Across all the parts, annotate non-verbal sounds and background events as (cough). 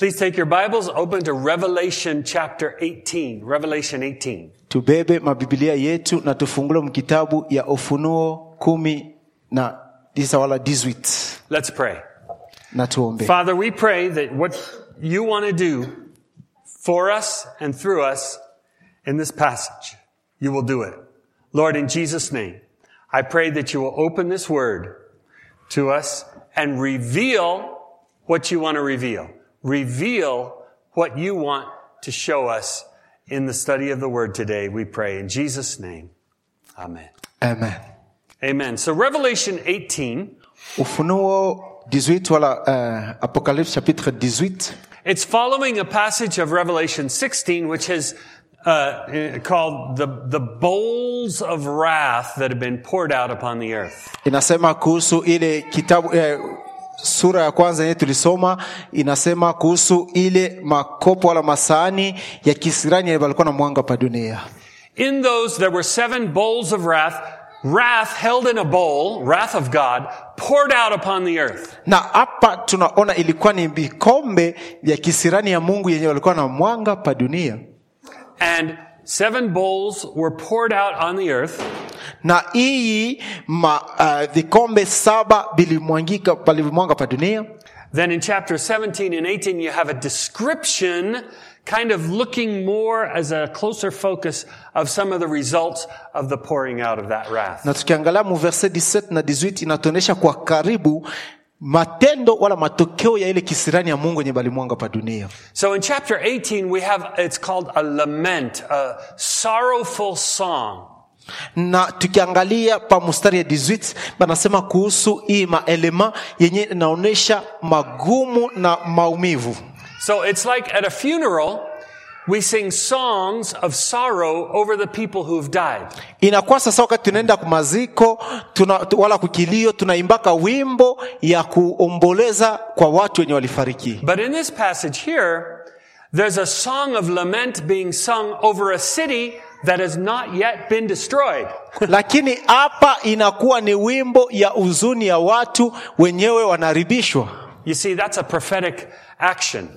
Please take your Bibles, open to Revelation chapter 18. Revelation 18. tubebe yetu na tufungule mkitabu ya ufunuo kumi na tisa wala 18 Let's pray. na tuombe Father, we pray that what you want to do for us and through us in this passage, you will do it. Lord, in Jesus' name, I pray that you will open this word to us and reveal what you want to reveal. Reveal what you want to show us in the study of the word today, we pray. In Jesus' name, amen. amen Amen. So Revelation 18, ufunuo 18 wala uh, apocalypse chapitre 18 It's following a passage of Revelation 16, which is uh, called the, the bowls of wrath that have been poured out upon the earth. inasema kuhusu ile kitabu eh, sura ya kwanza yenye tulisoma inasema kuhusu ile makopo wala masahani ya kisirani walikuwa na mwanga pa dunia In those, there were seven bowls of wrath, wrath held in a bowl, wrath of God, poured out upon the earth. na hapa tunaona ilikuwa ni vikombe vya kisirani ya mungu yenye walikuwa na mwanga pa dunia And seven bowls were poured out on the earth. Na ma, uh, vikombe saba vilimwangika pa dunia Then in chapter 17 and 18, you have a description kind of looking more as a closer focus of some of the results of the pouring out of that wrath. na tukiangalia mu verset 17 na 18 inatuonyesha kwa karibu matendo wala matokeo ya ile kisirani ya mungu yenye balimwanga pa dunia So in chapter 18, we have, it's called a lament, a sorrowful song. Na tukiangalia pa mustari ya 18 banasema kuhusu hii maelema yenye inaonyesha magumu na maumivu So it's like at a funeral, we sing songs of sorrow over the people who've died. inakuwa sasa wakati tunaenda kumaziko tuna, wala kukilio tunaimbaka wimbo ya kuomboleza kwa watu wenye walifariki But in this passage here, there's a song of lament being sung over a city that has not yet been destroyed. (laughs) lakini hapa inakuwa ni wimbo ya huzuni ya watu wenyewe wanaharibishwa You see, that's a prophetic action.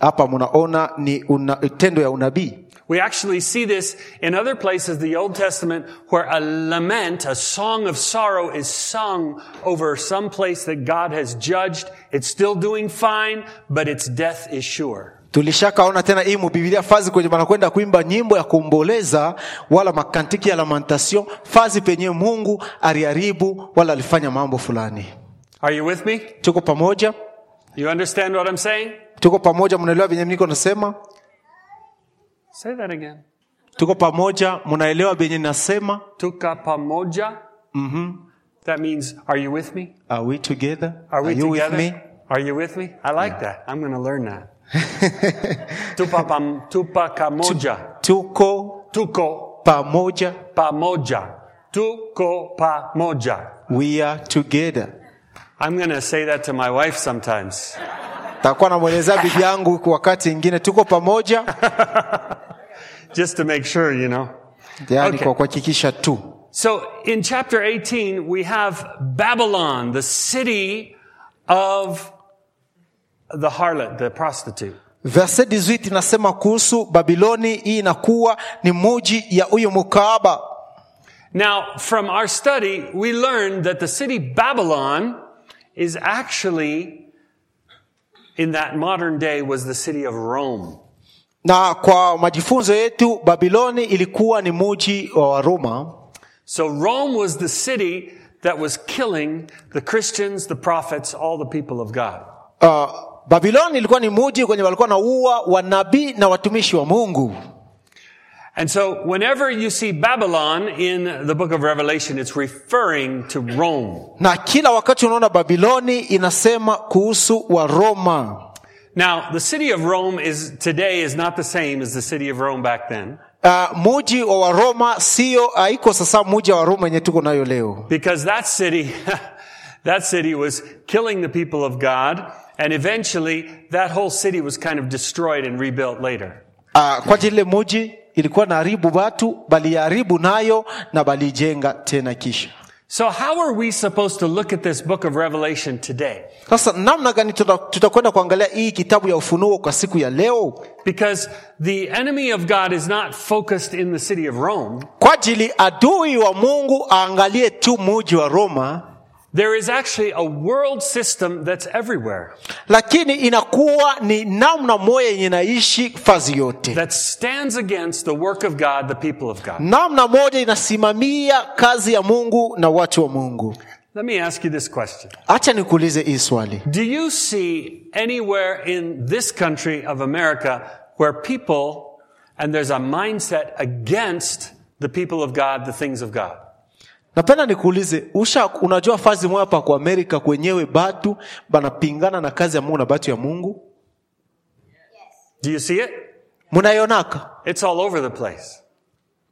hapa munaona ni una, tendo ya unabii We actually see this in other places, the Old Testament, where a lament, a song of sorrow is sung over some place that God has judged. It's still doing fine, but its death is sure. Tulishakaona tena hii mubibilia fazi kwenye banakwenda kuimba nyimbo ya kuomboleza wala makantiki ya lamentation fazi penye mungu aliharibu wala alifanya mambo fulani Are you with me? tuko pamoja You understand what I'm saying? tuko pamoja mnaelewa venye niko nasema Say that again. tuko pamoja mnaelewa venye nasema Tuka pamoja. That means, are you with me? are we together Are we you together? with me Are you with me? I like that. I'm going to learn that. Tupa pam, tupa kamoja. tuko Tuko pamoja pamoja. Tuko pamoja. we are together I'm going to say that to my wife sometimes. takuwa namwelezea bibi yangu wakati ingine tuko pamoja (laughs) Just to make sure, you know. yani Okay. kwa kuhakikisha tu So in chapter 18, we have Babylon, the city of the harlot, the prostitute. verse 18 inasema kuhusu babiloni hii inakuwa ni muji ya huyu mukaaba Now, from our study, we learned that the city Babylon is actually, in that modern day, was the city of Rome. na kwa majifunzo yetu babiloni ilikuwa ni muji wa waroma So Rome was the city that was killing the Christians, the prophets, all the people of God. uh, babiloni ilikuwa ni muji kwenye walikuwa naua wanabii na watumishi wa mungu And so whenever you see Babylon in the book of Revelation, it's referring to Rome. na kila wakati unaona babiloni inasema kuhusu waroma Now, the city of Rome is today is not the same as the city of Rome back then. uh, muji wa waroma sio haiko sasa muji wa waroma yenye tuko nayo leo Because that city, (laughs) that city was killing the people of God, and eventually that whole city was kind of destroyed and rebuilt later. uh, kwa ajili ile muji ilikuwa na haribu watu baliharibu nayo na balijenga tena kisha So how are we supposed to look at this book of Revelation today? sasa namna gani tutakwenda kuangalia hii kitabu ya ufunuo kwa siku ya leo Because the enemy of God is not focused in the city of Rome. kwa ajili adui wa mungu aangalie tu muji wa roma There is actually a world system that's everywhere lakini inakuwa ni namna moja yenye naishi fazi yote that stands against the work of God, the people of God. namna moja inasimamia kazi ya mungu na watu wa mungu Let me ask you this question. hacha nikuulize hii swali Do you see anywhere in this country of America where people, and there's a mindset against the people of God, the things of God? Napenda nikuulize usha unajua fazi moya pa ku amerika kwenyewe batu banapingana na kazi ya mungu na batu ya mungu Do you see it? munaionaka It's all over the place.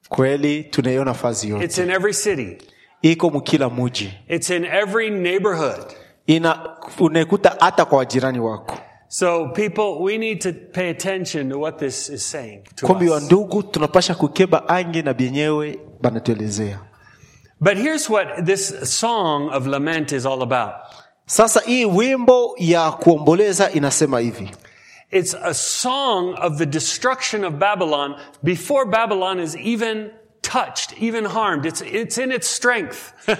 kweli tunaiona fazi yote It's in every city. iko mkila muji It's in every neighborhood. ina unaikuta hata kwa wajirani wako So people, we need to pay attention to what this is saying to kumbi wa us. ndugu tunapasha kukeba ange na byenyewe banatuelezea But here's what this song of lament is all about. sasa hii wimbo ya kuomboleza inasema hivi It's a song of the destruction of Babylon before Babylon is even touched, even harmed. It's, it's in its strength. (laughs)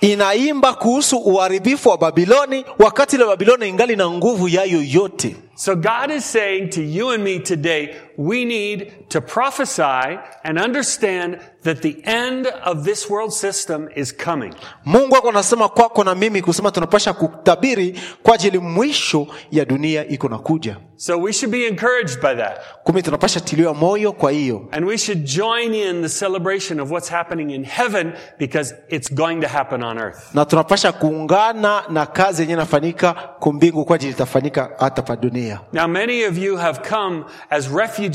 inaimba kuhusu uharibifu wa babiloni wakati ile babiloni ingali na nguvu yayo yote so God is saying to you and me today, we need to prophesy and understand that the end of this world system is coming. mungu ako anasema kwako na mimi kusema tunapasha kutabiri kwa ajili mwisho ya dunia iko na kuja So we should be encouraged by that. tunapasha tiliwa moyo kwa hiyo And we should join in the celebration of what's happening in heaven because it's going to happen on earth. na tunapasha kuungana na kazi yenye inafanyika kumbingu kwa ajili itafanyika hata pa dunia Now, many of you have come as refugees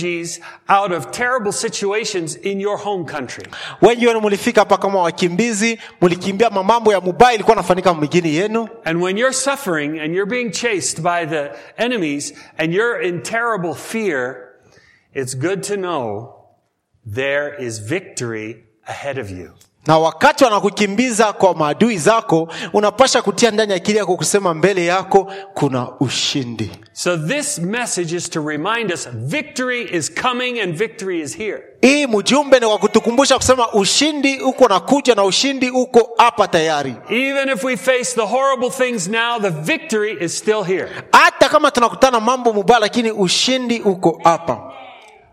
out of terrible situations in your home country. wengi wenu mulifika hapa kama wakimbizi mulikimbia mamambo ya mubaya ilikuwa nafanyika mjini yenu And when you're suffering and you're being chased by the enemies and you're in terrible fear, it's good to know there is victory ahead of you. Na wakati wanakukimbiza kwa maadui zako unapasha kutia ndani akili yako kusema mbele yako kuna ushindi So this message is to remind us victory is coming and victory is here. hii mjumbe ni kwa kutukumbusha kusema ushindi uko nakuja na ushindi uko hapa tayari Even if we face the horrible things now, the victory is still here. hata kama tunakutana mambo mubaya lakini ushindi uko hapa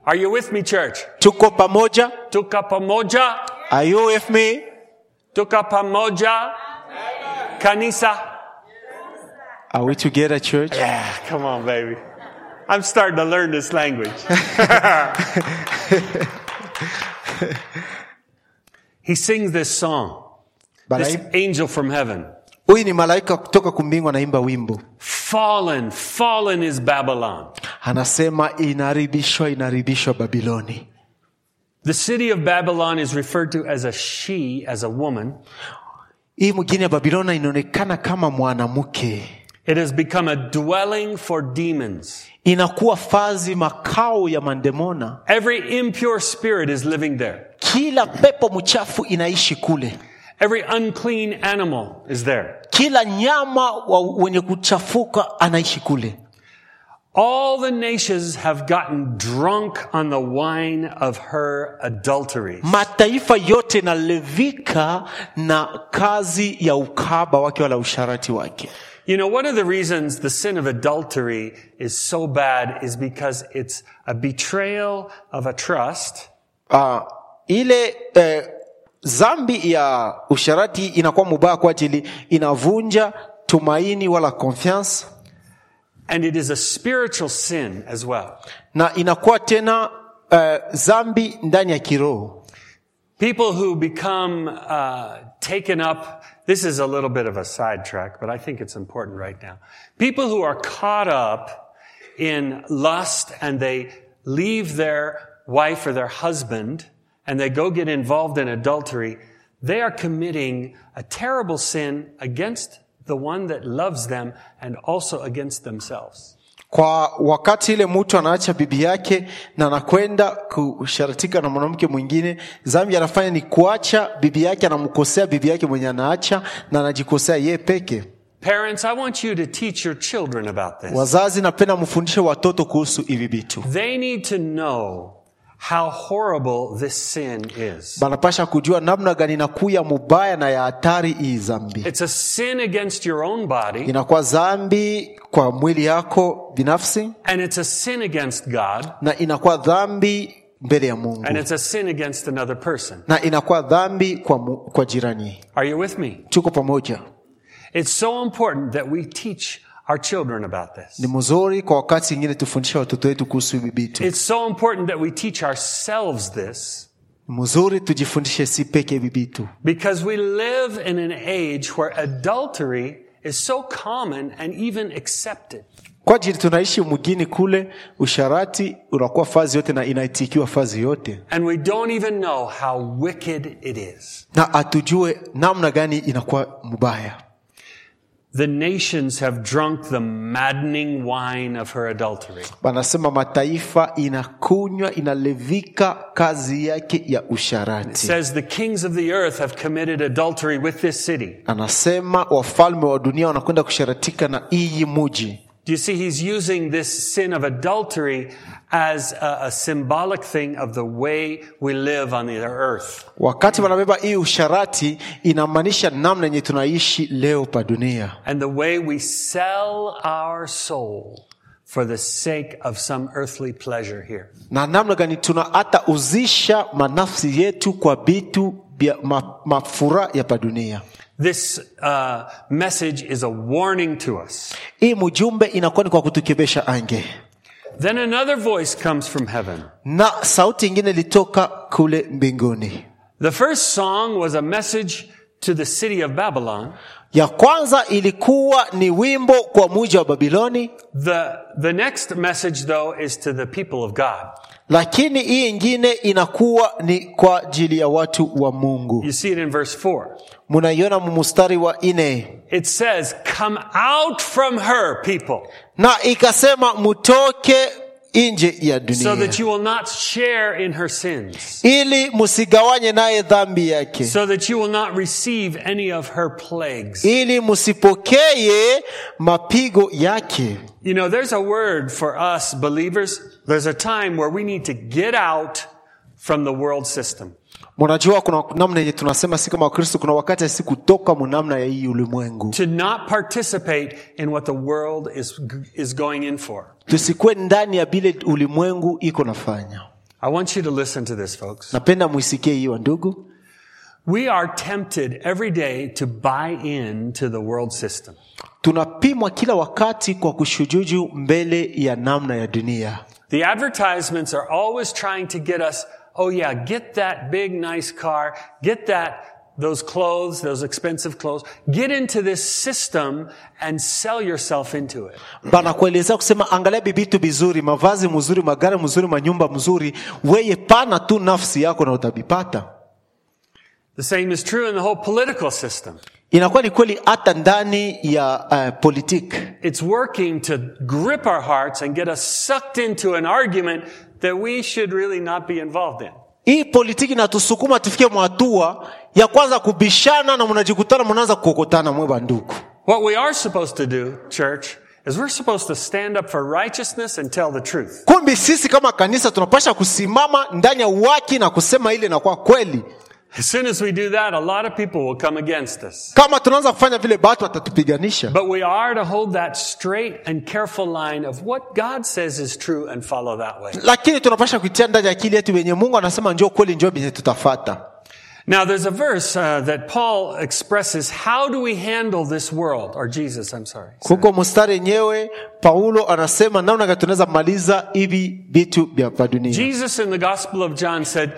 Are you with me, church? tuko pamoja Tuka pamoja? Are you with me? Tuka pamoja? Kanisa? Are we together church? Yeah, come on, baby. I'm starting to learn this language. (laughs) he sings this song. This angel from heaven. huyu ni malaika kutoka kumbingu anaimba wimbo Fallen, fallen is Babylon. Anasema inaharibishwa inaharibishwa babiloni The city of Babylon is referred to as a she, as a woman. hii mjini ya babiloni inaonekana kama mwanamke It has become a dwelling for demons. inakuwa fazi makao ya mandemona Every impure spirit is living there. kila pepo mchafu inaishi kule Every unclean animal is there. kila nyama wenye kuchafuka anaishi kule All the nations have gotten drunk on the wine of her adulteries. mataifa yote nalevika na kazi ya ukaba wake wala usharati wake. You know, one of the reasons the sin of adultery is so bad is because it's a betrayal of a trust. Uh, ile eh, zambi ya usharati inakuwa mubaya kwa ajili inavunja tumaini wala confiance and it is a spiritual sin as well. na inakuwa tena uh, zambi ndani ya kiroho People who become uh, taken up, this is a little bit of a sidetrack, but I think it's important right now. People who are caught up in lust and they leave their wife or their husband and they go get involved in adultery, they are committing a terrible sin against the one that loves them and also against themselves. kwa wakati ile mtu anaacha bibi yake na anakwenda kusharatika na mwanamke mwingine zambi anafanya ni kuacha bibi yake anamkosea bibi yake mwenye anaacha na anajikosea yeye peke Parents, I want you to teach your children about this. wazazi napenda mfundishe watoto kuhusu hivi vitu They need to know how horrible this sin is. banapasha kujua namna gani mubaya na ya hatari hii zambi It's a sin against your own body, inakuwa zambi kwa mwili yako binafsi and it's a sin against God, na inakuwa dhambi mbele ya mungu and it's a sin against another person. na inakuwa dhambi kwa, mu, kwa jirani Are you with me? tuko pamoja It's so important that we teach our children about this. ni mzuri kwa wakati ingine tufundishe watoto wetu kuhusu It's so important that we teach ourselves this mzuri tujifundishe si peke hivi vitu because we live in an age where adultery is so common and even accepted. kwa ajili tunaishi mgini kule usharati unakuwa fazi yote na inaitikiwa fazi yote And we don't even know how wicked it is. na atujue namna gani inakuwa mbaya The nations have drunk the maddening wine of her adultery. Wanasema mataifa inakunywa inalevika kazi yake ya It usharati says the kings of the earth have committed adultery with this city. anasema wafalme wa dunia wanakwenda kusharatika na iyi muji Do you see, he's using this sin of adultery as a, a symbolic thing of the way we live on the earth. wakati wanabeba hii usharati inamaanisha namna yenye tunaishi leo pa dunia And the way we sell our soul for the sake of some earthly pleasure here. na namna gani tuna hata uzisha manafsi yetu kwa vitu vya ma, mafura ya pa dunia This uh, message is a warning to us. hii mjumbe inakuwa ni kwa kutukebesha ange Then another voice comes from heaven. na sauti ingine ilitoka kule mbinguni The first song was a message to the city of Babylon. ya kwanza ilikuwa ni wimbo kwa wa babiloni The, the next message, though, is to the people of God. Lakini hii ingine inakuwa ni kwa ajili ya watu wa mungu. You see it in verse 4. munaiona mumustari wa ine It says, Come out from her, people, na ikasema mutoke nje ya so that you will not share in her sins, ili musigawanye naye dhambi yake so that you will not receive any of her plagues. ili musipokeye mapigo yake You know, there's a word for us believers. There's a time where we need to get out from the world system. Mnajua kuna namna yenye tunasema si kama wakristo kuna wakati si kutoka munamna ya hii ulimwengu To not participate in what the world is, is going in for. tusikuwe ndani ya bile ulimwengu iko nafanya I want you to listen to this, folks. napenda mwisikie hiyo ndugu We are tempted every day to buy in to the world system. tunapimwa kila wakati kwa kushujuju mbele ya namna ya dunia The advertisements are always trying to get us, oh yeah, get that big nice car, get that, those clothes, those expensive clothes, get into this system and sell yourself into it. banakuelezea kusema angalia bibitu vizuri mavazi mzuri magari mzuri manyumba mzuri weye pana tu nafsi yako na utabipata The same is true in the whole political system. inakuwa ni kweli hata ndani ya uh, politik It's working to grip our hearts and get us sucked into an argument that we should really not be involved in. hii politiki inatusukuma tufike mwatua ya kwanza kubishana na mnajikutana mnaanza kukokotana mwe banduku What we are supposed to do, church, is we're supposed to stand up for righteousness and tell the truth. kumbi sisi kama kanisa tunapasha kusimama ndani ya uwaki na kusema ile inakuwa kweli As soon as we do that, a lot of people will come against us. kama tunaanza kufanya vile batu watatupiganisha But we are to hold that straight and careful line of what God says is true and follow that way. lakini tunapasha kuitia ndani ya akili yetu wenye mungu anasema njoo kweli njoo benye tutafata Now, there's a verse uh, that Paul expresses how do we handle this world, or Jesus, I'm sorry. mstari yenyewe paulo anasema namna gani tunaweza maliza hivi vitu vya dunia Jesus in the Gospel of John said,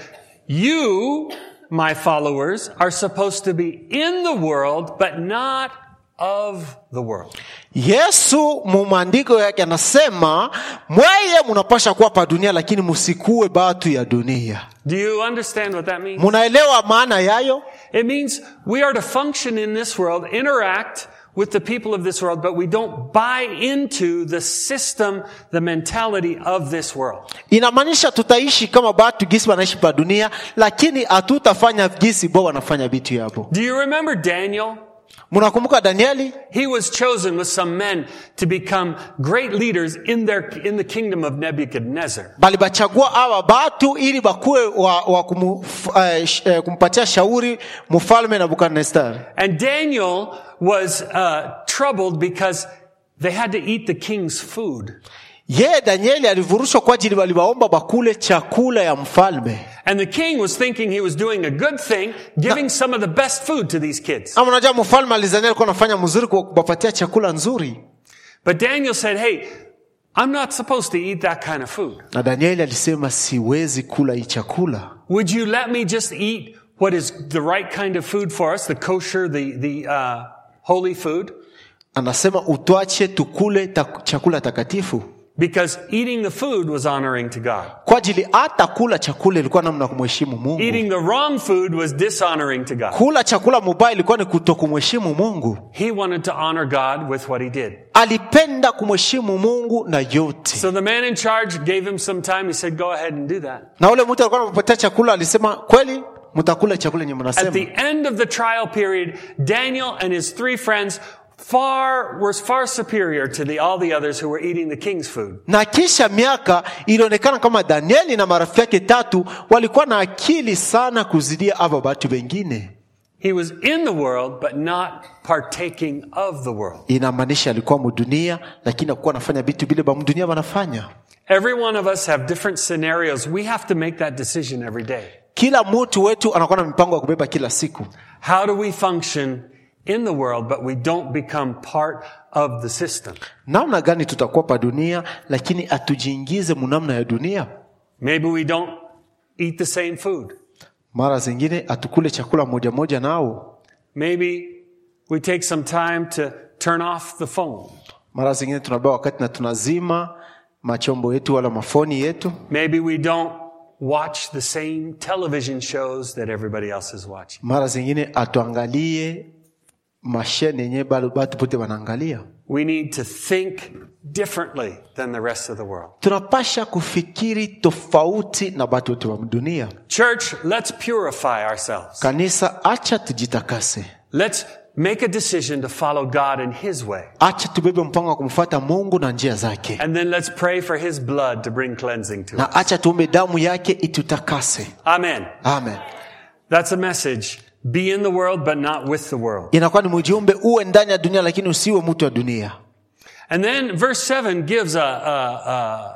You, my followers, are supposed to be in the world, but not of the world. yesu mumaandiko yake anasema mweye munapasha kuwa pa dunia lakini musikuwe batu ya dunia Do you understand what that means? munaelewa maana yayo It means we are to function in this world, interact with the people of this world, but we don't buy into the system, the mentality of this world. inamaanisha tutaishi kama gisi wanaishi pa dunia lakini hatutafanya gisi bo wanafanya vitu Do you remember Daniel? mnakumbuka danieli He was chosen with some men to become great leaders in their, in the kingdom of Nebuchadnezzar. bali bachagua awa batu ili bakuwe wa, wa kumu, eh, kumpatia shauri mfalme And Daniel was uh, troubled because they had to eat the king's food. yeye danieli alivurushwa kwa ajili waliwaomba bakule chakula ya mfalme And the king was thinking he was doing a good thing, giving some of the best food to these kids. ama unajua mfalme alizania alikuwa anafanya mzuri kwa kuwapatia chakula nzuri But Daniel said, hey, I'm not supposed to eat that kind of food. na danieli alisema siwezi kula hii chakula Would you let me just eat what is the right kind of food for us, the kosher, the, the uh, holy food? anasema utwache tukule chakula takatifu Because eating the food was honoring to God. kwa ajili hata kula chakula ilikuwa namna kumheshimu mungu Eating the wrong food was dishonoring to God. kula chakula mubaya ilikuwa ni kuto kumheshimu mungu He wanted to honor God with what he did. alipenda kumheshimu mungu na yote So the man in charge gave him some time. He said, go ahead and do that. na ule mtu alikuwa anampatia chakula alisema kweli chakula yenye At the end of the trial period, Daniel and his three friends far was far superior to the, all the others who were eating the king's food. na kisha miaka ilionekana kama danieli na marafiki yake tatu walikuwa na akili sana kuzidia ava batu wengine He was in the world, but not partaking of the world. inamaanisha alikuwa mudunia lakini akuwa anafanya vitu vile bamudunia wanafanya Every one of us have different scenarios. We have to make that decision every day. kila mtu wetu anakuwa na mipango ya kubeba kila siku How do we function in the world, but we don't become part of the system? namna gani tutakuwa pa dunia lakini atujiingize munamna ya dunia Maybe we don't eat the same food. mara zingine atukule chakula moja moja nao Maybe we take some time to turn off the phone. mara zingine tunabeba wakati na tunazima machombo yetu wala mafoni yetu Maybe we don't watch the same television shows that everybody else is watching. mara zingine atuangalie mashene yenye bado batu pote wanaangalia We need to think differently than the rest of the world. tunapasha kufikiri tofauti na batu wote wa dunia Church, let's purify ourselves. kanisa acha tujitakase Let's make a decision to follow God in His way. acha tubebe mpango wa kumfuata mungu na njia zake And then let's pray for His blood to bring cleansing to us. na acha tuombe damu yake itutakase Amen. amen That's a message. Be in the world, but not with the world. inakuwa ni mjumbe uwe ndani ya dunia lakini usiwe mtu wa dunia And then verse 7 gives a, a, a,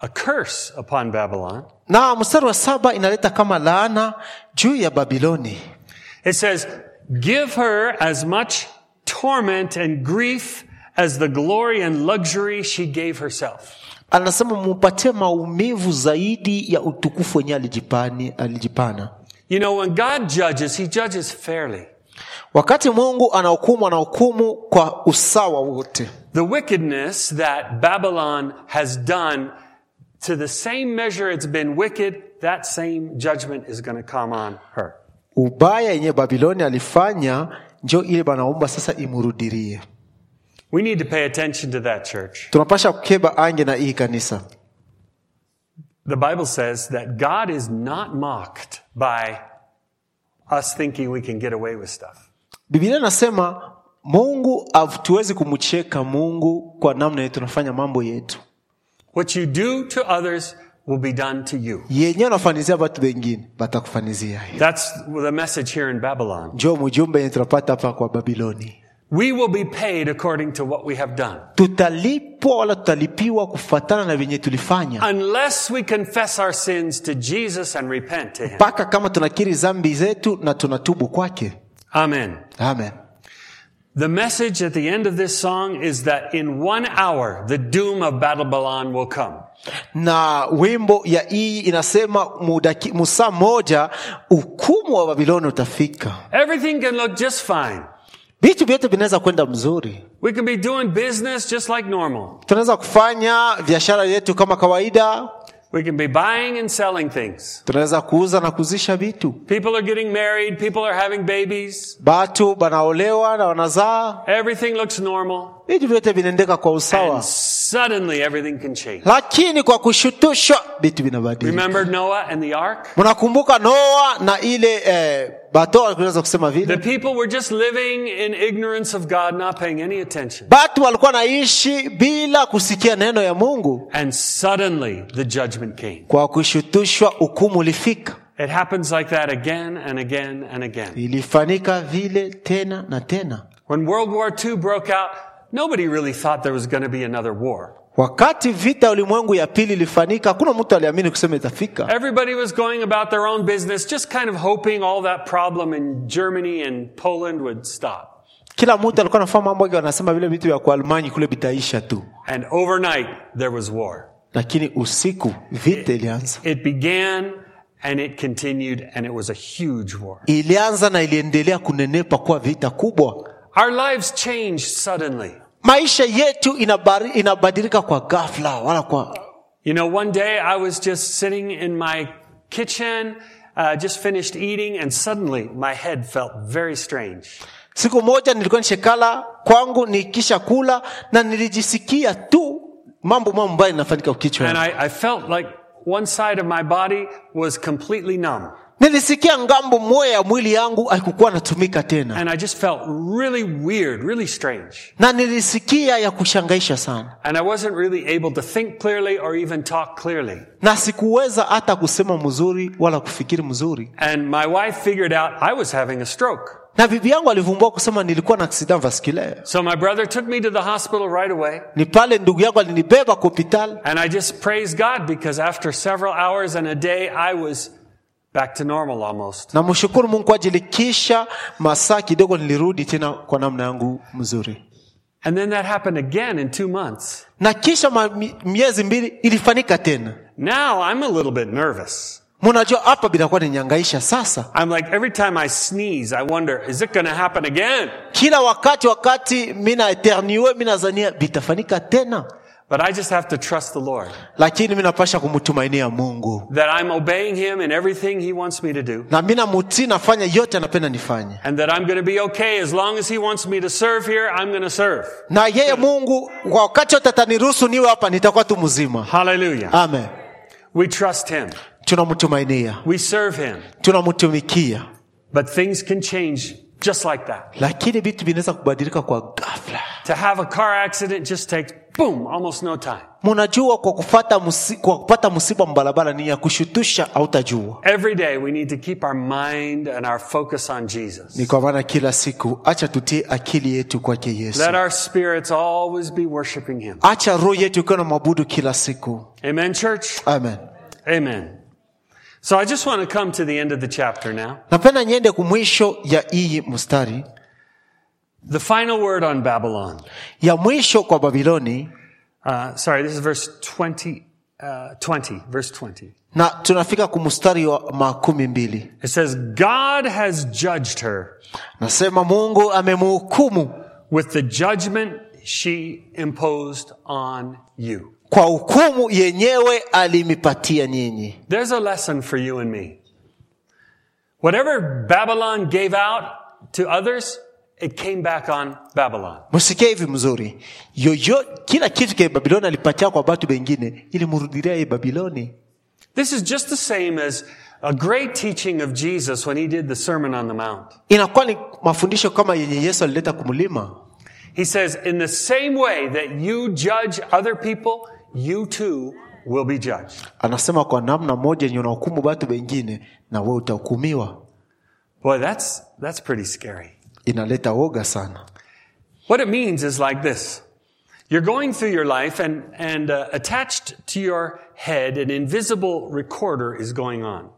a curse upon Babylon. na mstari wa saba inaleta kama laana juu ya babiloni It says, Give her as much torment and grief as the glory and luxury she gave herself. anasema mupatie maumivu zaidi ya utukufu alijipani alijipana You know, when God judges, He judges fairly. wakati mungu anahukumu anahukumu kwa usawa wote The wickedness that Babylon has done, to the same measure it's been wicked, that same judgment is going to come on her. Ubaya yenye babiloni alifanya njo ile banaomba sasa imurudirie We need to pay attention to that, church. tunapasha kukeba ange na hii kanisa The Bible says that God is not mocked by us thinking we can get away with stuff. biblia inasema mungu hatuwezi kumcheka mungu kwa namna yetu tunafanya mambo yetu What you do to others will be done to you. watu wengine That's the message here in Babylon. njo mjumbe yenye tunapata hapa kwa babiloni We will be paid according to what we have done. tutalipwa wala tutalipiwa kufatana na venye tulifanya Unless we confess our sins to Jesus and repent to Him. mpaka kama tunakiri zambi zetu na tunatubu kwake Amen. amen The message at the end of this song is that in one hour, the doom of Babylon will come. na wimbo ya hii inasema mudaki- musaa moja hukumu wa babiloni utafika Everything can look just fine. vitu vyote vinaweza kwenda mzuri We can be doing business just like normal. tunaweza kufanya biashara yetu kama kawaida We can be buying and selling things. tunaweza kuuza na kuzisha vitu People are getting married. People are having babies. batu banaolewa na wanazaa Everything looks normal. vitu vyote vinaendeka kwa usawa And suddenly everything can change. lakini kwa kushutushwa vitu vinabadilika Remember Noah and the ark? mnakumbuka noa na ile eh, bato tunaweza kusema The people were just living in ignorance of God, not paying any attention. batu walikuwa naishi bila kusikia neno ya mungu And suddenly the judgment came. kwa kushutushwa hukumu ulifika It happens like that again and again and again. ilifanyika vile tena na tena When World War II broke out, nobody really thought there was going to be another war. Wakati vita ulimwengu ya pili ilifanyika hakuna mtu aliamini kusema itafika Everybody was going about their own business, just kind of hoping all that problem in Germany and Poland would stop. kila mtu alikuwa anafanya mambo yake wanasema vile vitu vya kualmanyi kule vitaisha tu And overnight, there was war. lakini usiku vita ilianza It began and it continued, and it was a huge war. ilianza na iliendelea kunenepa kuwa vita kubwa Our lives changed suddenly. Maisha yetu inabadilika kwa ghafla wala kwa You know, one day I was just sitting in my kitchen, uh, just finished eating, and suddenly my head felt very strange. siku moja nilikuwa nishekala kwangu nikisha kula na nilijisikia tu mambo mambo ambayo inafanyika kichwa And I, I felt like one side of my body was completely numb. Nilisikia ngambo moya ya mwili yangu haikukuwa natumika tena And I just felt really weird, really strange. na nilisikia ya kushangaisha sana And I wasn't really able to think clearly or even talk clearly. na sikuweza hata kusema mzuri wala kufikiri mzuri And my wife figured out I was having a stroke. na bibi yangu alivumbua kusema nilikuwa na accident vasculaire So my brother took me to the hospital right away. ni pale ndugu yangu alinibeba kwa hospitali And I just praised God because after several hours and a day, I was back to normal almost. na mshukuru mungu kwa ajili kisha masaa kidogo nilirudi tena kwa namna yangu mzuri And then that happened again in two months. na kisha miezi mbili ilifanyika tena Now I'm a little bit nervous. munajua hapa ninyangaisha sasa I'm like, every time I sneeze, I wonder, is it going to happen again? kila wakati wakati mina eterniwe minazania vitafanyika tena But I just have to trust the Lord lakini minapasha kumtumainia mungu that I'm obeying Him in everything He wants me to do. na mina mutii nafanya yote anapenda nifanye And that I'm going to be okay as long as He wants me to serve here, I'm going to serve. na yeye mungu kwa wakati wote ataniruhusu niwe hapa nitakuwa tu mzima Hallelujah. amen We trust Him. tunamtumainia We serve Him. tunamtumikia But things can change just like that. lakini vitu vinaweza kubadilika kwa ghafla To have a car accident just takes, boom, almost no time. munajua kwa kufata kwa kupata msiba mbarabara ni ya kushutusha autajua Every day we need to keep our mind and our focus on Jesus. ni kwa maana kila siku acha tutie akili yetu kwake yesu Let our spirits always be worshiping Him. acha roho yetu ikiwa na mabudu kila siku Amen, church? amen Amen. So I just want to come to the end of the chapter now. napenda niende kumwisho ya hii mstari The final word on Babylon. ya mwisho kwa babiloni Uh, sorry, this is verse 20, uh, 20, verse 20. na tunafika kumstari wa makumi mbili It says, God has judged her nasema mungu amemhukumu with the judgment she imposed on you. kwa hukumu yenyewe alimipatia nyinyi There's a lesson for you and me. Whatever Babylon gave out to others, it came back on Babylon. msikie hivi mzuri yoyo kila kitu ke babiloni alipatia kwa batu bengine ilimrudilia ye babiloni This is just the same as a great teaching of Jesus when he did the Sermon on the Mount. inakuwa ni mafundisho kama yenye yesu alileta kumlima He says, in the same way that you judge other people, you too will be judged. anasema kwa namna moja yenye unahukumu batu bengine na utahukumiwa Boy, that's, that's pretty scary. Inaleta woga sana What it means is like this. You're going through your life and, and uh, attached to your head, an invisible recorder is going on.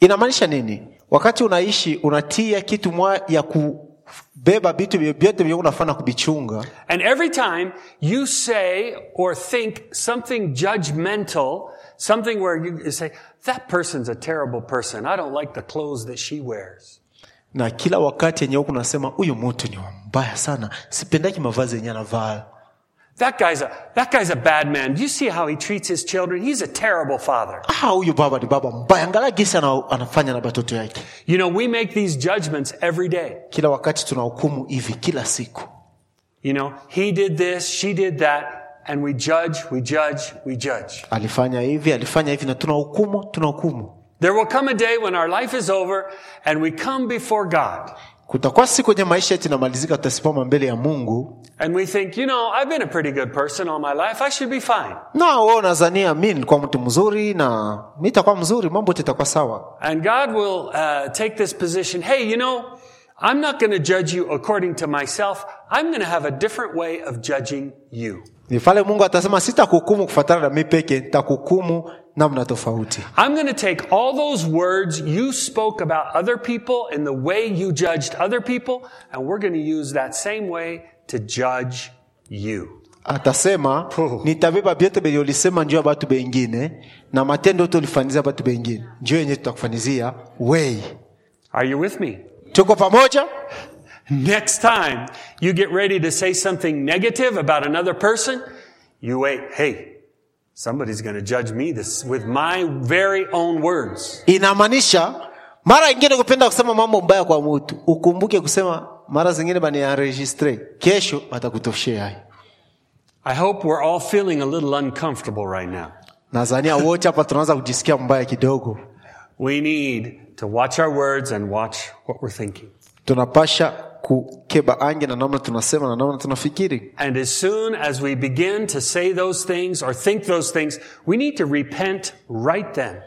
inamaanisha nini wakati unaishi unatia kitu mwa ya kubeba vitu vyo- vyote vyo unafana kuvichunga And every time you say or think something judgmental, something where you say, that person's a terrible person. I don't like the clothes that she wears. Na kila wakati yenye huku nasema huyu mtu ni mbaya sana sipendaki mavazi yenye anavaa That guy's a, that guy's a bad man. Do you see how he treats his children? He's a terrible father. ah, huyu baba ni baba mbaya angalia gisi anafanya na batoto yake You know, we make these judgments every day. kila wakati tunahukumu hivi kila siku You know, he did this, she did that, and we judge, we judge, we judge. alifanya hivi alifanya hivi na tunahukumu tunahukumu There will come a day when our life is over and we come before God kutakuwa siku kwenye maisha yetu inamalizika tutasimama mbele ya mungu and we think, you know, I've been a pretty good person all my life. I should be fine. na we unazania mi nilikuwa mtu mzuri na mi itakuwa mzuri mambo yote sawa And God will uh, take this position. Hey, you know, I'm not going to judge you according to myself. I'm going to have a different way of judging you. ni pale mungu atasema sitakuhukumu kufatana na mi peke nitakuhukumu namna tofauti I'm going to take all those words you spoke about other people and the way you judged other people, and we're going to use that same way to judge you. atasema Oh. nitabeba vyote venye ulisema njuu ya batu bengine na matendo yote ulifanyizia batu bengine njuu yenye tutakufanyizia wei Are you with me? tuko pamoja Next time you get ready to say something negative about another person, you wait. Hey, somebody's going to judge me this with my very own words. inamaanisha mara ingine kupenda kusema mambo mbaya kwa mutu ukumbuke kusema mara zingine baniaregistre kesho atakutoshea hayo I hope we're all feeling a little uncomfortable right now. nazania wote hapa tunaanza kujisikia mbaya kidogo We need to watch our words and watch what we're thinking. tunapasha kukeba ange na namna tunasema na namna tunafikiri And as soon as we begin to say those things or think those things, we need to repent right then.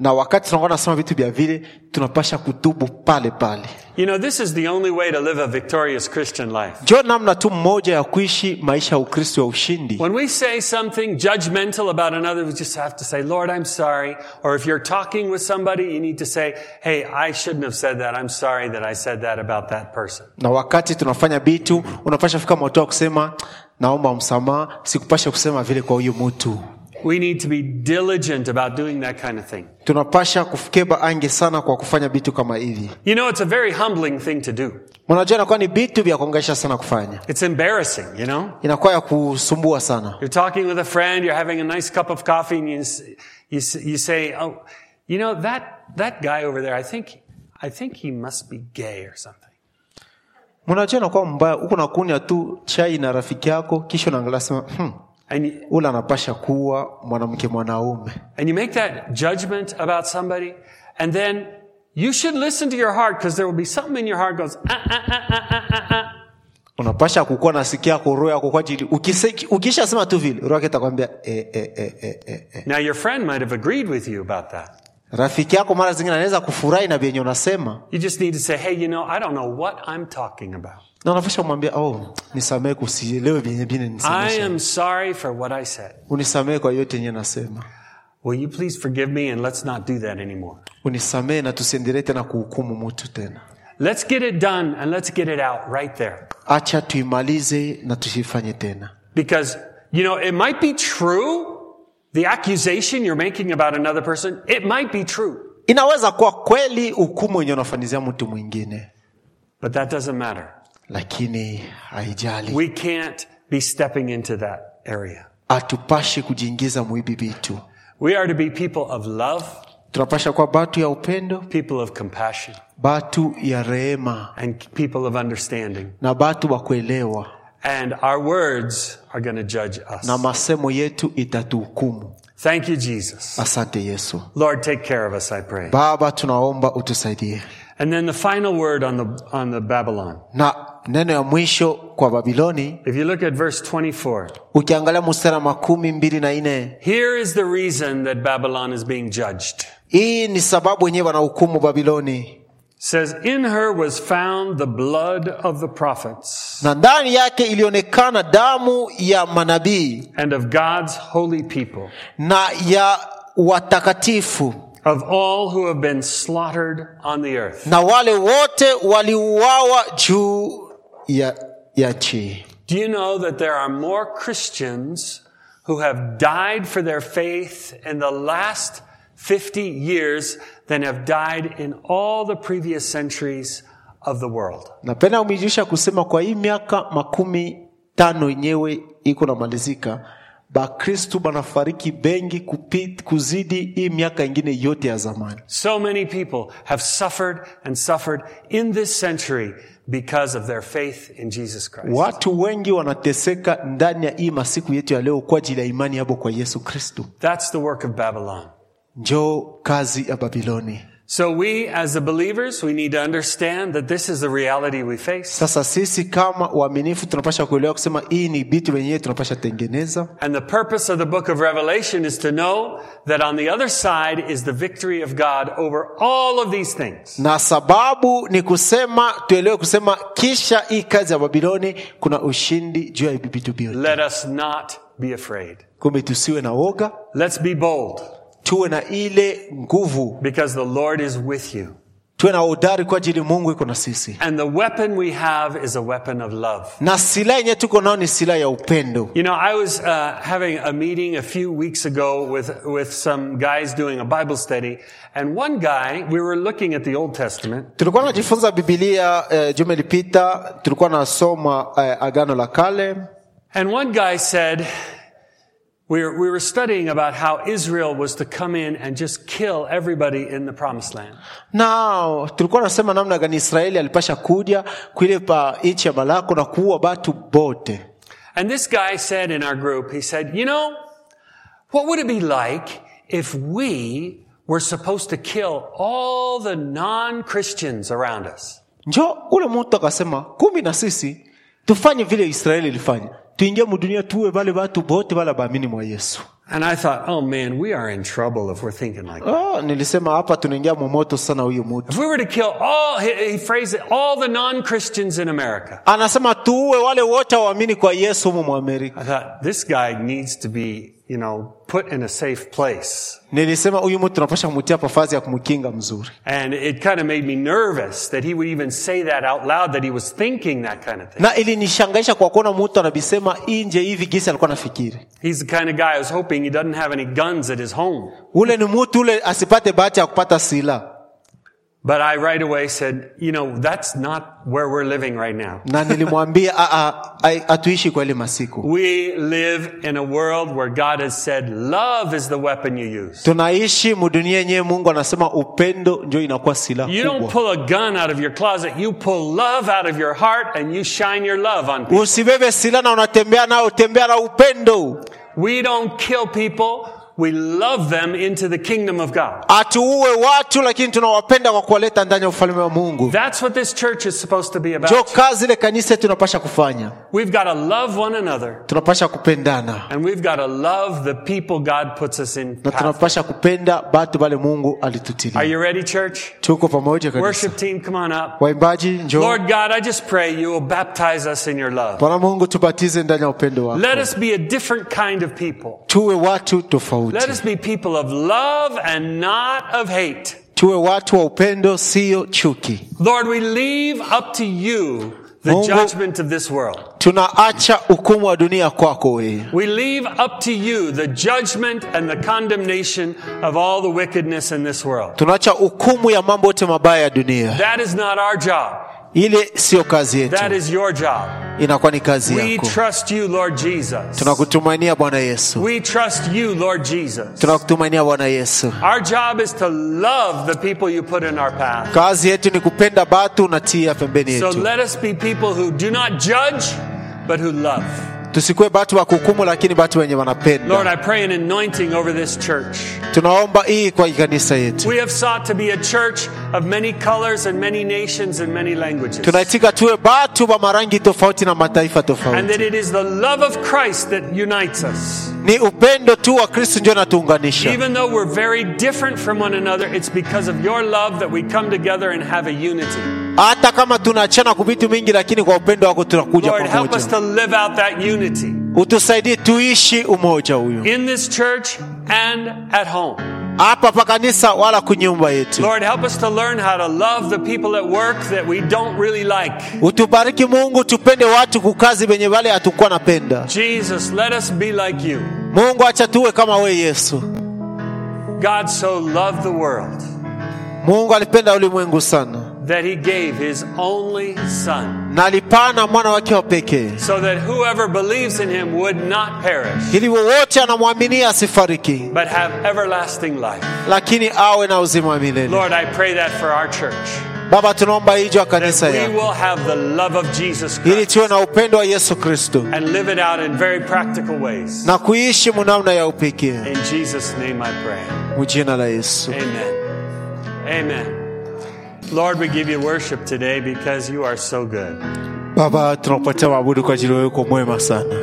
Na wakati tunakuwa nasema vitu vya vile tunapasha kutubu pale pale You know, this is the only way to live a victorious Christian life. njo namna tu mmoja ya kuishi maisha ya ukristo ya ushindi When we say something judgmental about another, we just have to say, Lord, I'm sorry. Or if you're talking with somebody, you need to say, Hey, I shouldn't have said that. I'm sorry that I said that about that person. na wakati tunafanya bitu unapasha fika moto kusema naomba msamaha sikupasha kusema vile kwa huyu mtu We need to be diligent about doing that kind of thing. tunapasha kukeba ange sana kwa kufanya bitu kama hivi You know, it's a very humbling thing to do. mnajua inakuwa ni bitu vya kuongesha sana kufanya It's embarrassing, you know? inakuwa ya kusumbua sana You're talking with a friend, you're having a nice cup of coffee, and you, you, you say, Oh, you know, that, that guy over there, I think, I think he must be gay or something. mnajua inakuwa mbaya huku nakunya tu chai na rafiki yako kisha unaangalia sema hmm, And you, ule anapasha kuwa mwanamke mwanaume and you make that judgment about somebody, and then you should listen to your heart because there will be something in your heart goes, ah, ah, ah, ah, ah, ah, ah. unapasha kukuwa nasikia yako roho yako kwa ajili ukishasema tu vile roho yake itakwambia eh, eh, eh, eh, eh, eh. Now, your friend might have agreed with you about that. rafiki yako mara zingine anaweza kufurahi na vyenye unasema You just need to say, hey, you know, I don't know what I'm talking about. Na oh, nisamehe kusielewe I am sorry for what I said. unisamehe kwa yote yenye nasema Will you please forgive me and let's not do that anymore? unisamehe na tusiendelee tena kuhukumu mtu tena Let's get it done and let's get it out right there. acha tuimalize na tusifanye tena Because, you know, it might be true, the accusation you're making about another person, it might be true, inaweza kuwa kweli hukumu yenye mtu mwingine but that doesn't matter. Lakini haijali We can't be stepping into that area. kujiingiza vitu We are to be people of love, tunapasha kuwa batu ya upendo people of compassion, batu ya rehema and people of understanding. na batu wa kuelewa And our words are going to judge us. na masemo yetu itatuhukumu Thank you, Jesus. asante yesu Lord, take care of us, I pray. baba tunaomba utusaidie And then the final word on the, on the Babylon. na neno ya mwisho kwa babiloni If you look at verse 24, ukiangalia makumi mbili na nne here is the reason that Babylon is being judged. hii ni sababu wenyewe wanahukumu babiloni says, in her was found the blood of the prophets na ndani yake ilionekana damu ya manabii and of God's holy people, na ya watakatifu of all who have been slaughtered on the earth. na wale wote waliuawa juu ya, ya nchi Do you know that there are more Christians who have died for their faith in the last 50 years than have died in all the previous centuries of the world? napenda umijuisha kusema kwa hii miaka makumi tano yenyewe iko namalizika bakristu banafariki bengi kupit, kuzidi hii miaka ingine yote ya zamani So many people have suffered and suffered in this century because of their faith in Jesus Christ. watu wengi wanateseka ndani ya hii masiku yetu ya leo kwa ajili ya imani yabo kwa yesu Kristo. That's the work of Babylon. njoo kazi ya babiloni So we, as the believers, we need to understand that this is the reality we face. sasa sisi kama waaminifu tunapasha kuelewa kusema hii ni vitu wenyewe tunapasha tengeneza And the purpose of the book of Revelation is to know that on the other side is the victory of God over all of these things. na sababu ni kusema tuelewe kusema kisha hii kazi ya babiloni kuna ushindi juu ya vitu vyote Let us not be afraid. kumbe tusiwe na woga Let's be bold tuwe na ile nguvu. Because the Lord is with you. tuwe na udari kwa ajili mungu iko na sisi. And the weapon we have is a weapon of love. na silaha yenyewe tuko nao ni silaha ya upendo. You know, I was uh, having a meeting a few weeks ago with, with some guys doing a Bible study, and one guy, we were looking at the Old Testament, tulikuwa najifunza bibilia eh, juma ilipita. Tulikuwa nasoma eh, agano la kale. And one guy said, we were, we were studying about how Israel was to come in and just kill everybody in the promised land. Now, tulikuwa nasema namna gani israeli alipasha kuja kwile pa nchi ya malako na kuua batu bote And this guy said in our group, he said, you know, what would it be like if we were supposed to kill all the non-Christians around us? njo ule mtu akasema kumi na sisi tufanye vile israeli ilifanya tuingie tuwe eh, vale batu bote vale baamini mwa yesu And I thought, oh man, we are in trouble if we're thinking like that. oh, nilisema hapa tunaingia mumoto sana huyu mutu If we were to kill all, he, he phrased it, all the non-Christians in America. anasema tuue wale wote waamini kwa yesu humu mwamerika I thought, this guy needs to be, you know, put in a safe place. nilisema huyu mtu tunapasha kumutia pafazi ya kumkinga mzuri And it kind of made me nervous that he would even say that out loud, that he was thinking that kind of thing. na ilinishangaisha kwa kuona mtu anabisema inje hivi gisi alikuwa nafikiri He's the kind of guy I was hoping he doesn't have any guns at his home. ule ni mtu ule asipate bahati ya kupata sila But I right away said, you know, that's not where we're living right now. na nilimwambia "Ah, ah, ai- hatuishi kwa ile masiku We live in a world where God has said, love is the weapon you use. tunaishi mudunia yenyewe mungu anasema upendo njo inakuwa silaha You don't pull a gun out of your closet. You pull love out of your heart and you shine your love on people. usibebe silaha na unatembea nao tembea na upendo We don't kill people. We love them into the kingdom of God. atuue watu lakini tunawapenda kwa kuwaleta ndani ya ufalme wa mungu That's what this church is supposed to be about. kazi ile kanisa tunapasha kufanya We've got to love one another tunapasha kupendana and we've got to love the people God puts us in. na path. tunapasha kupenda batu bale mungu Are you ready, church? tuko pamoja kanisa Worship team, come on up. waimbaji Lord God, I just pray you will baptize us in your love. bwana mungu tubatize ndani ya upendo wako Let us be a different kind of people. tuwe watu tofauti Let us be people of love and not of hate. tuwe watu wa upendo sio chuki Lord, we leave up to you the Mungu- judgment of this world. tunaacha hukumu wa dunia kwako wewe We leave up to you the judgment and the condemnation of all the wickedness in this world. tunaacha hukumu ya mambo yote mabaya ya dunia That is not our job. Ile siyo kazi yetu is your job. inakuwa ni kazi We yako trust you, Lord Jesus. tunakutumainia bwana yesu We trust you, Lord Jesus. tunakutumainia bwana yesu Our job is to love the people you put in our path. kazi yetu ni kupenda batu pembeni So yetu let us be people who do not judge, but who love. Tusikuwe batu wa kuhukumu lakini batu wenye Lord, I pray an anointing over this church. tunaomba hii kwa kanisa yetu We have sought to be a church of many colors and many nations and many languages. tunaitika tuwe batu wa marangi tofauti na mataifa And that it is the love of Christ that unites us. ni upendo tu wa kristu ndio natuunganisha Even though we're very different from one another, it's because of your love that we come together and have a unity. Hata kama tunaachana kwa vitu mingi lakini kwa upendo wako tunakuja pamoja. utusaidie tuishi umoja huyo. hapa pa kanisa wala kunyumba yetu. Lord, help us to learn how to love the people at work that we don't really like. utubariki mungu tupende watu kukazi venye wale hatukuwa napenda. Jesus, let us be like you. mungu acha tuwe kama we yesu. God so loved the world. Mungu alipenda ulimwengu sana that he gave his only son na alipana mwana wake wa pekee so that whoever believes in him would not perish ili wowote anamwaminia asifariki but have everlasting life. lakini awe na uzima milele Lord, I pray that for our church. baba tunaomba hii juu kanisa That we yako will have the love of Jesus ili Christ tuwe na upendo wa yesu kristo and live it out in very practical ways. na kuishi munamna ya upekee In Jesus' name I pray. mujina la yesu Amen. Amen. Lord, we give you worship today because you are so good. baba tunakupatia maabudu kwa ajili wewe uko mwema sana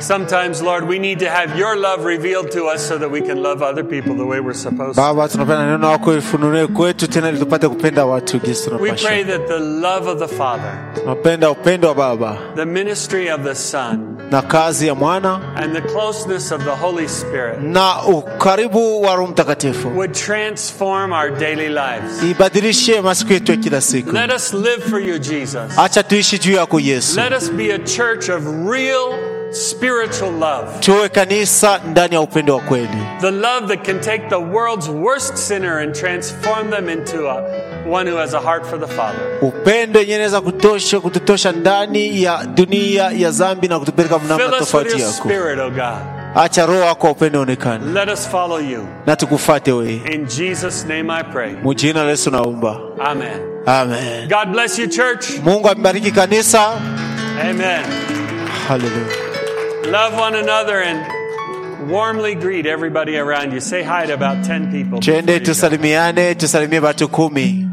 Sometimes, Lord, we need to have your love revealed to us so that we can love other people the way we're supposed to. baba tunapenda neno lako ifunulie kwetu tena ili tupate kupenda watu jinsi We pray that the love of the Father, tunapenda upendo wa baba the ministry of the Son, na kazi ya mwana and the closeness of the Holy Spirit na ukaribu wa roho mtakatifu would transform our daily lives. ibadilishe masiku yetu ya kila siku Let us live for you, Jesus. acha tuishi juu yako yesu Let us be a church of real spiritual love. tuwe kanisa ndani ya upendo wa kweli The love that can take the world's worst sinner and transform them into a, one who has a heart for the Father. upendo inaweza kutosha kututosha ndani ya dunia ya na kutupeleka with tofauti your yako spirit, O God. acha roho wako wa upendo onekane Let us follow you. na tukufate wewe In Jesus' name I pray. mujina yesu naomba Amen. amen God bless you, church. mungu amebariki kanisa Amen. haleluya Love one another and warmly greet everybody around you. Say hi to about 10 people. twende before you go. tusalimiane tusalimie watu kumi